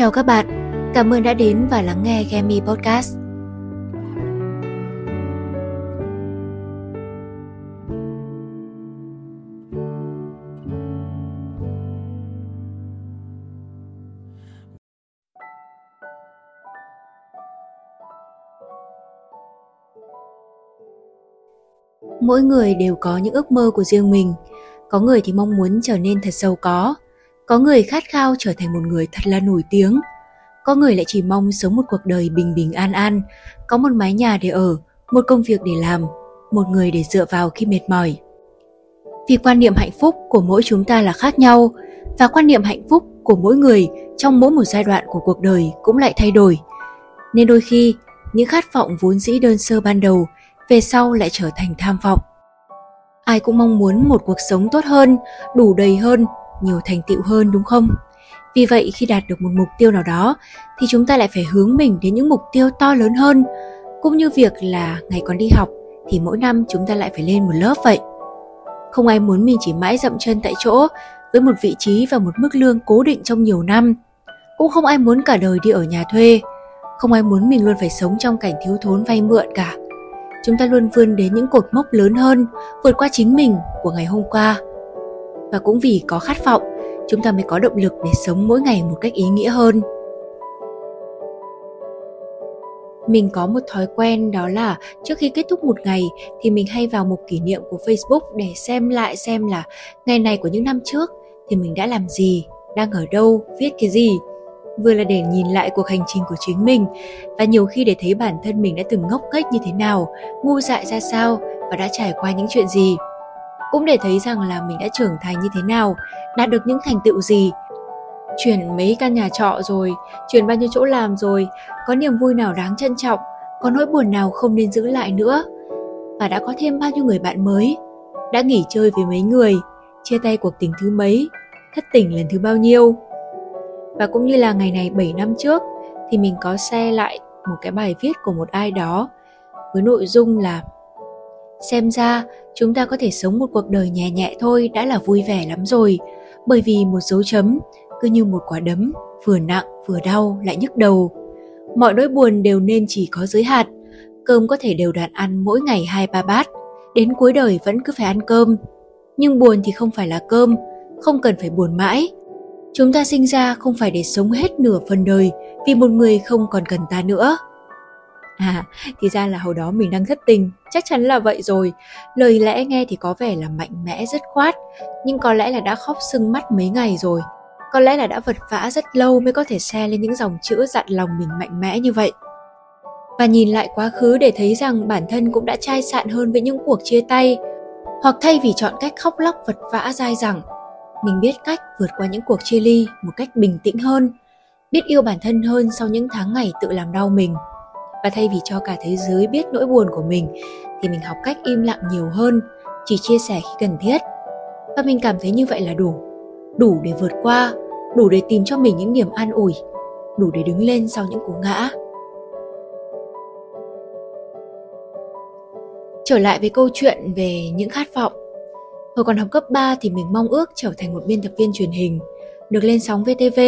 Chào các bạn, cảm ơn đã đến và lắng nghe Gemi Podcast. Mỗi người đều có những ước mơ của riêng mình. Có người thì mong muốn trở nên thật giàu có, có người khát khao trở thành một người thật là nổi tiếng, có người lại chỉ mong sống một cuộc đời bình bình an an, có một mái nhà để ở, một công việc để làm, một người để dựa vào khi mệt mỏi. Vì quan niệm hạnh phúc của mỗi chúng ta là khác nhau và quan niệm hạnh phúc của mỗi người trong mỗi một giai đoạn của cuộc đời cũng lại thay đổi. Nên đôi khi, những khát vọng vốn dĩ đơn sơ ban đầu về sau lại trở thành tham vọng. Ai cũng mong muốn một cuộc sống tốt hơn, đủ đầy hơn, nhiều thành tựu hơn đúng không? Vì vậy khi đạt được một mục tiêu nào đó thì chúng ta lại phải hướng mình đến những mục tiêu to lớn hơn, cũng như việc là ngày còn đi học thì mỗi năm chúng ta lại phải lên một lớp vậy. Không ai muốn mình chỉ mãi dậm chân tại chỗ với một vị trí và một mức lương cố định trong nhiều năm. Cũng không ai muốn cả đời đi ở nhà thuê, không ai muốn mình luôn phải sống trong cảnh thiếu thốn vay mượn cả chúng ta luôn vươn đến những cột mốc lớn hơn vượt qua chính mình của ngày hôm qua và cũng vì có khát vọng chúng ta mới có động lực để sống mỗi ngày một cách ý nghĩa hơn mình có một thói quen đó là trước khi kết thúc một ngày thì mình hay vào mục kỷ niệm của Facebook để xem lại xem là ngày này của những năm trước thì mình đã làm gì, đang ở đâu, viết cái gì vừa là để nhìn lại cuộc hành trình của chính mình và nhiều khi để thấy bản thân mình đã từng ngốc nghếch như thế nào, ngu dại ra sao và đã trải qua những chuyện gì. Cũng để thấy rằng là mình đã trưởng thành như thế nào, đạt được những thành tựu gì. Chuyển mấy căn nhà trọ rồi, chuyển bao nhiêu chỗ làm rồi, có niềm vui nào đáng trân trọng, có nỗi buồn nào không nên giữ lại nữa. Và đã có thêm bao nhiêu người bạn mới, đã nghỉ chơi với mấy người, chia tay cuộc tình thứ mấy, thất tình lần thứ bao nhiêu và cũng như là ngày này 7 năm trước thì mình có share lại một cái bài viết của một ai đó với nội dung là xem ra chúng ta có thể sống một cuộc đời nhẹ nhẹ thôi đã là vui vẻ lắm rồi. Bởi vì một dấu chấm cứ như một quả đấm vừa nặng vừa đau lại nhức đầu. Mọi nỗi buồn đều nên chỉ có giới hạn. Cơm có thể đều đặn ăn mỗi ngày hai ba bát. Đến cuối đời vẫn cứ phải ăn cơm. Nhưng buồn thì không phải là cơm không cần phải buồn mãi. Chúng ta sinh ra không phải để sống hết nửa phần đời vì một người không còn cần ta nữa. À, thì ra là hồi đó mình đang thất tình, chắc chắn là vậy rồi. Lời lẽ nghe thì có vẻ là mạnh mẽ rất khoát, nhưng có lẽ là đã khóc sưng mắt mấy ngày rồi. Có lẽ là đã vật vã rất lâu mới có thể xe lên những dòng chữ dặn lòng mình mạnh mẽ như vậy. Và nhìn lại quá khứ để thấy rằng bản thân cũng đã chai sạn hơn với những cuộc chia tay, hoặc thay vì chọn cách khóc lóc vật vã dai dẳng mình biết cách vượt qua những cuộc chia ly một cách bình tĩnh hơn biết yêu bản thân hơn sau những tháng ngày tự làm đau mình và thay vì cho cả thế giới biết nỗi buồn của mình thì mình học cách im lặng nhiều hơn chỉ chia sẻ khi cần thiết. Và mình cảm thấy như vậy là đủ. Đủ để vượt qua đủ để tìm cho mình những niềm an ủi đủ để đứng lên sau những cú ngã. Trở lại với câu chuyện về những khát vọng. Hồi còn học cấp 3 thì mình mong ước trở thành một biên tập viên truyền hình, được lên sóng VTV.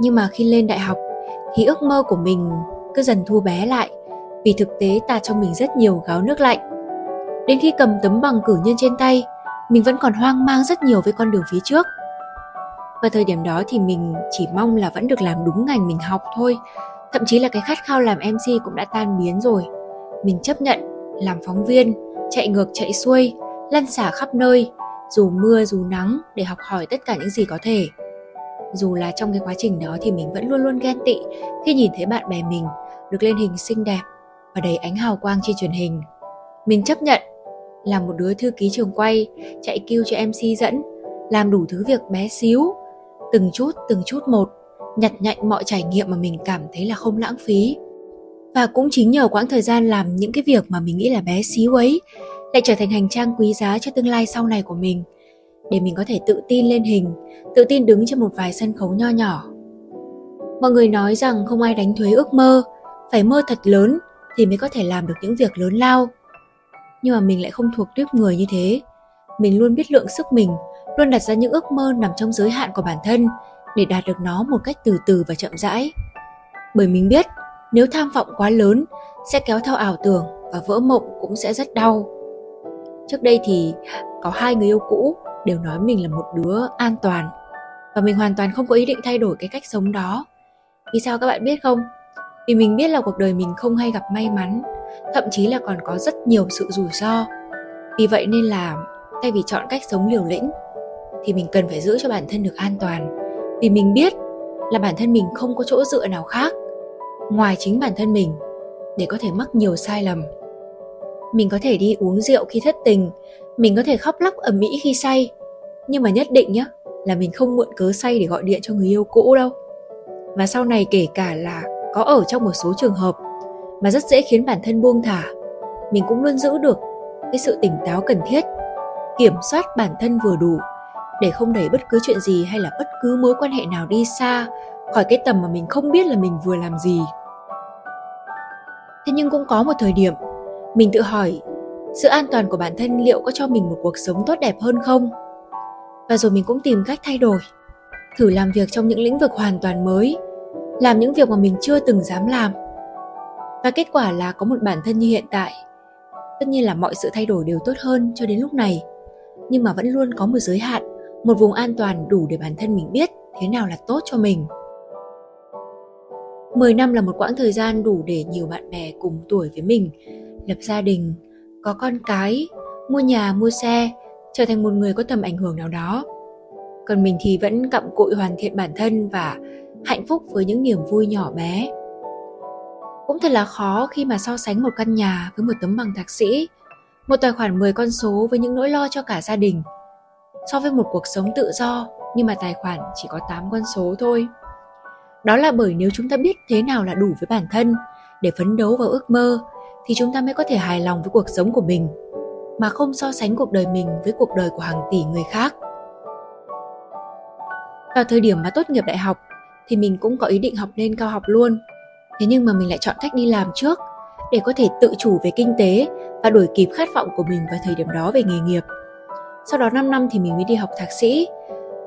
Nhưng mà khi lên đại học thì ước mơ của mình cứ dần thu bé lại vì thực tế ta cho mình rất nhiều gáo nước lạnh. Đến khi cầm tấm bằng cử nhân trên tay, mình vẫn còn hoang mang rất nhiều với con đường phía trước. Và thời điểm đó thì mình chỉ mong là vẫn được làm đúng ngành mình học thôi. Thậm chí là cái khát khao làm MC cũng đã tan biến rồi. Mình chấp nhận làm phóng viên, chạy ngược chạy xuôi lăn xả khắp nơi, dù mưa dù nắng để học hỏi tất cả những gì có thể. Dù là trong cái quá trình đó thì mình vẫn luôn luôn ghen tị khi nhìn thấy bạn bè mình được lên hình xinh đẹp và đầy ánh hào quang trên truyền hình. Mình chấp nhận là một đứa thư ký trường quay, chạy kêu cho MC dẫn, làm đủ thứ việc bé xíu, từng chút từng chút một, nhặt nhạnh mọi trải nghiệm mà mình cảm thấy là không lãng phí. Và cũng chính nhờ quãng thời gian làm những cái việc mà mình nghĩ là bé xíu ấy lại trở thành hành trang quý giá cho tương lai sau này của mình để mình có thể tự tin lên hình tự tin đứng trên một vài sân khấu nho nhỏ mọi người nói rằng không ai đánh thuế ước mơ phải mơ thật lớn thì mới có thể làm được những việc lớn lao nhưng mà mình lại không thuộc tuyếp người như thế mình luôn biết lượng sức mình, luôn đặt ra những ước mơ nằm trong giới hạn của bản thân để đạt được nó một cách từ từ và chậm rãi. Bởi mình biết, nếu tham vọng quá lớn, sẽ kéo theo ảo tưởng và vỡ mộng cũng sẽ rất đau. Trước đây thì có hai người yêu cũ đều nói mình là một đứa an toàn và mình hoàn toàn không có ý định thay đổi cái cách sống đó. Vì sao các bạn biết không? Vì mình biết là cuộc đời mình không hay gặp may mắn, thậm chí là còn có rất nhiều sự rủi ro. Vì vậy nên là thay vì chọn cách sống liều lĩnh thì mình cần phải giữ cho bản thân được an toàn. Vì mình biết là bản thân mình không có chỗ dựa nào khác ngoài chính bản thân mình để có thể mắc nhiều sai lầm mình có thể đi uống rượu khi thất tình mình có thể khóc lóc ầm ĩ khi say nhưng mà nhất định nhá là mình không mượn cớ say để gọi điện cho người yêu cũ đâu và sau này kể cả là có ở trong một số trường hợp, mà rất dễ khiến bản thân buông thả. Mình cũng luôn giữ được cái sự tỉnh táo cần thiết, kiểm soát bản thân vừa đủ, để không đẩy bất cứ chuyện gì hay là bất cứ mối quan hệ nào đi xa khỏi cái tầm mà mình không biết là mình vừa làm gì. Thế nhưng cũng có một thời điểm, mình tự hỏi sự an toàn của bản thân liệu có cho mình một cuộc sống tốt đẹp hơn không? Và rồi mình cũng tìm cách thay đổi, thử làm việc trong những lĩnh vực hoàn toàn mới làm những việc mà mình chưa từng dám làm. Và kết quả là có một bản thân như hiện tại. Tất nhiên là mọi sự thay đổi đều tốt hơn cho đến lúc này. Nhưng mà vẫn luôn có một giới hạn một vùng an toàn đủ để bản thân mình biết thế nào là tốt cho mình. 10 năm là một quãng thời gian đủ để nhiều bạn bè cùng tuổi với mình lập gia đình, có con cái, mua nhà, mua xe, trở thành một người có tầm ảnh hưởng nào đó. Còn mình thì vẫn cặm cụi hoàn thiện bản thân và hạnh phúc với những niềm vui nhỏ bé. Cũng thật là khó khi mà so sánh một căn nhà với một tấm bằng thạc sĩ, một tài khoản 10 con số với những nỗi lo cho cả gia đình, so với một cuộc sống tự do nhưng mà tài khoản chỉ có 8 con số thôi. Đó là bởi nếu chúng ta biết thế nào là đủ với bản thân để phấn đấu vào ước mơ thì chúng ta mới có thể hài lòng với cuộc sống của mình mà không so sánh cuộc đời mình với cuộc đời của hàng tỷ người khác. Vào thời điểm mà tốt nghiệp đại học thì mình cũng có ý định học lên cao học luôn. Thế nhưng mà mình lại chọn cách đi làm trước, để có thể tự chủ về kinh tế và đuổi kịp khát vọng của mình vào thời điểm đó về nghề nghiệp. Sau đó 5 năm thì mình mới đi học thạc sĩ.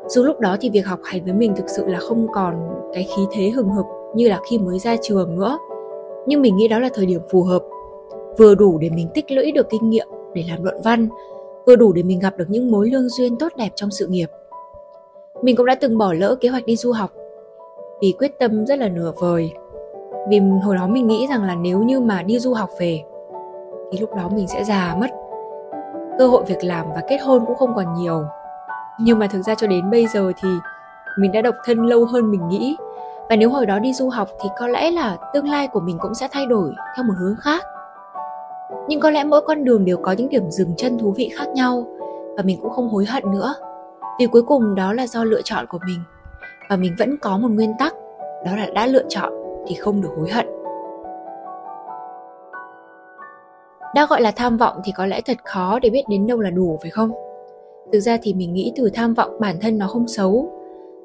Dù lúc đó thì việc học hành với mình thực sự là không còn cái khí thế hừng hực như là khi mới ra trường nữa. Nhưng mình nghĩ đó là thời điểm phù hợp, vừa đủ để mình tích lũy được kinh nghiệm để làm luận văn, vừa đủ để mình gặp được những mối lương duyên tốt đẹp trong sự nghiệp mình cũng đã từng bỏ lỡ kế hoạch đi du học vì quyết tâm rất là nửa vời. Vì hồi đó mình nghĩ rằng là nếu như mà đi du học về, thì lúc đó mình sẽ già mất. Cơ hội việc làm và kết hôn cũng không còn nhiều. Nhưng mà thực ra cho đến bây giờ thì mình đã độc thân lâu hơn mình nghĩ. Và nếu hồi đó đi du học thì có lẽ là tương lai của mình cũng sẽ thay đổi theo một hướng khác. Nhưng có lẽ mỗi con đường đều có những điểm dừng chân thú vị khác nhau và mình cũng không hối hận nữa. Vì cuối cùng đó là do lựa chọn của mình và mình vẫn có một nguyên tắc, đó là đã lựa chọn thì không được hối hận. Đã gọi là tham vọng thì có lẽ thật khó để biết đến đâu là đủ, phải không? Thực ra thì mình nghĩ từ tham vọng bản thân nó không xấu,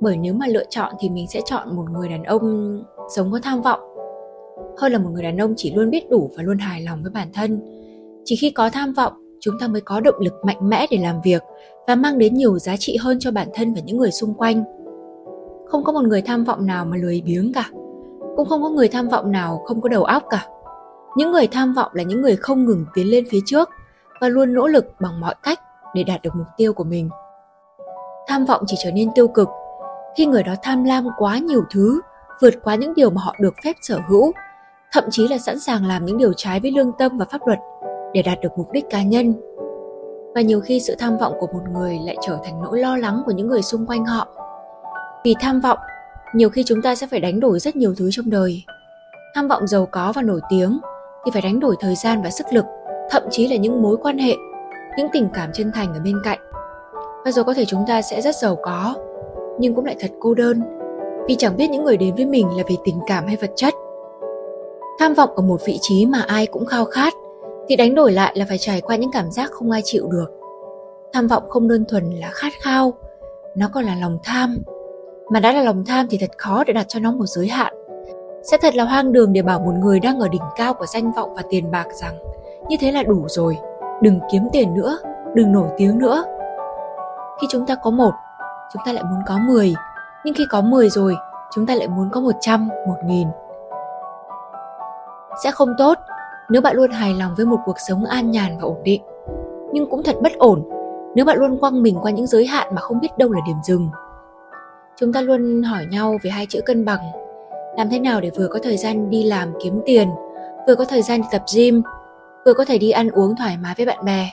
bởi nếu mà lựa chọn thì mình sẽ chọn một người đàn ông sống có tham vọng. Hơn là một người đàn ông chỉ luôn biết đủ và luôn hài lòng với bản thân. Chỉ khi có tham vọng, chúng ta mới có động lực mạnh mẽ để làm việc và mang đến nhiều giá trị hơn cho bản thân và những người xung quanh không có một người tham vọng nào mà lười biếng cả. Cũng không có người tham vọng nào không có đầu óc cả. Những người tham vọng là những người không ngừng tiến lên phía trước và luôn nỗ lực bằng mọi cách để đạt được mục tiêu của mình. Tham vọng chỉ trở nên tiêu cực khi người đó tham lam quá nhiều thứ, vượt quá những điều mà họ được phép sở hữu, thậm chí là sẵn sàng làm những điều trái với lương tâm và pháp luật để đạt được mục đích cá nhân. Và nhiều khi sự tham vọng của một người lại trở thành nỗi lo lắng của những người xung quanh họ vì tham vọng, nhiều khi chúng ta sẽ phải đánh đổi rất nhiều thứ trong đời. Tham vọng giàu có và nổi tiếng thì phải đánh đổi thời gian và sức lực, thậm chí là những mối quan hệ, những tình cảm chân thành ở bên cạnh. Và rồi có thể chúng ta sẽ rất giàu có, nhưng cũng lại thật cô đơn, vì chẳng biết những người đến với mình là vì tình cảm hay vật chất. Tham vọng ở một vị trí mà ai cũng khao khát thì đánh đổi lại là phải trải qua những cảm giác không ai chịu được. Tham vọng không đơn thuần là khát khao, nó còn là lòng tham mà đã là lòng tham thì thật khó để đặt cho nó một giới hạn sẽ thật là hoang đường để bảo một người đang ở đỉnh cao của danh vọng và tiền bạc rằng như thế là đủ rồi đừng kiếm tiền nữa đừng nổi tiếng nữa khi chúng ta có một chúng ta lại muốn có 10 Nhưng khi có 10 rồi, chúng ta lại muốn có 100, 1000. Sẽ không tốt nếu bạn luôn hài lòng với một cuộc sống an nhàn và ổn định. Nhưng cũng thật bất ổn nếu bạn luôn quăng mình qua những giới hạn mà không biết đâu là điểm dừng. Chúng ta luôn hỏi nhau về hai chữ cân bằng. Làm thế nào để vừa có thời gian đi làm kiếm tiền, vừa có thời gian đi tập gym, vừa có thể đi ăn uống thoải mái với bạn bè.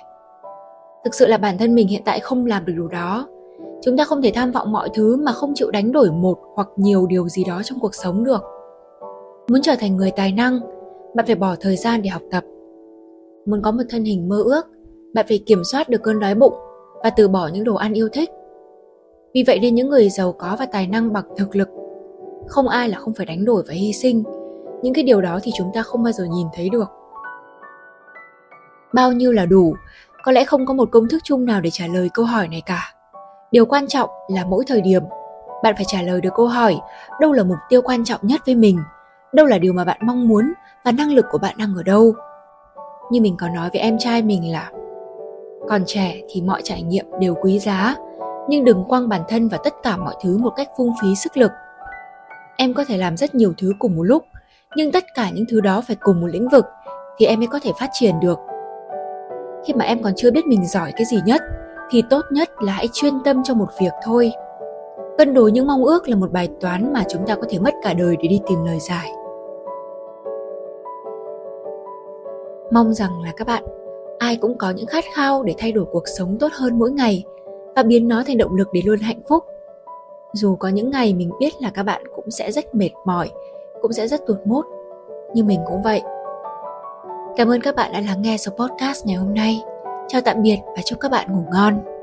Thực sự là bản thân mình hiện tại không làm được điều đó. Chúng ta không thể tham vọng mọi thứ mà không chịu đánh đổi một hoặc nhiều điều gì đó trong cuộc sống được. Muốn trở thành người tài năng, bạn phải bỏ thời gian để học tập. Muốn có một thân hình mơ ước, bạn phải kiểm soát được cơn đói bụng và từ bỏ những đồ ăn yêu thích. Vì vậy nên những người giàu có và tài năng bằng thực lực, không ai là không phải đánh đổi và hy sinh. Những cái điều đó thì chúng ta không bao giờ nhìn thấy được. Bao nhiêu là đủ, có lẽ không có một công thức chung nào để trả lời câu hỏi này cả. Điều quan trọng là mỗi thời điểm, bạn phải trả lời được câu hỏi đâu là mục tiêu quan trọng nhất với mình, đâu là điều mà bạn mong muốn và năng lực của bạn đang ở đâu. Như mình có nói với em trai mình là còn trẻ thì mọi trải nghiệm đều quý giá, nhưng đừng quăng bản thân và tất cả mọi thứ một cách phung phí sức lực. Em có thể làm rất nhiều thứ cùng một lúc, nhưng tất cả những thứ đó phải cùng một lĩnh vực thì em mới có thể phát triển được. Khi mà em còn chưa biết mình giỏi cái gì nhất thì tốt nhất là hãy chuyên tâm cho một việc thôi. Cân đối những mong ước là một bài toán mà chúng ta có thể mất cả đời để đi tìm lời giải. Mong rằng là các bạn ai cũng có những khát khao để thay đổi cuộc sống tốt hơn mỗi ngày và biến nó thành động lực để luôn hạnh phúc. Dù có những ngày mình biết là các bạn cũng sẽ rất mệt mỏi, cũng sẽ rất tụt mút, nhưng mình cũng vậy. Cảm ơn các bạn đã lắng nghe số podcast ngày hôm nay. Chào tạm biệt và chúc các bạn ngủ ngon.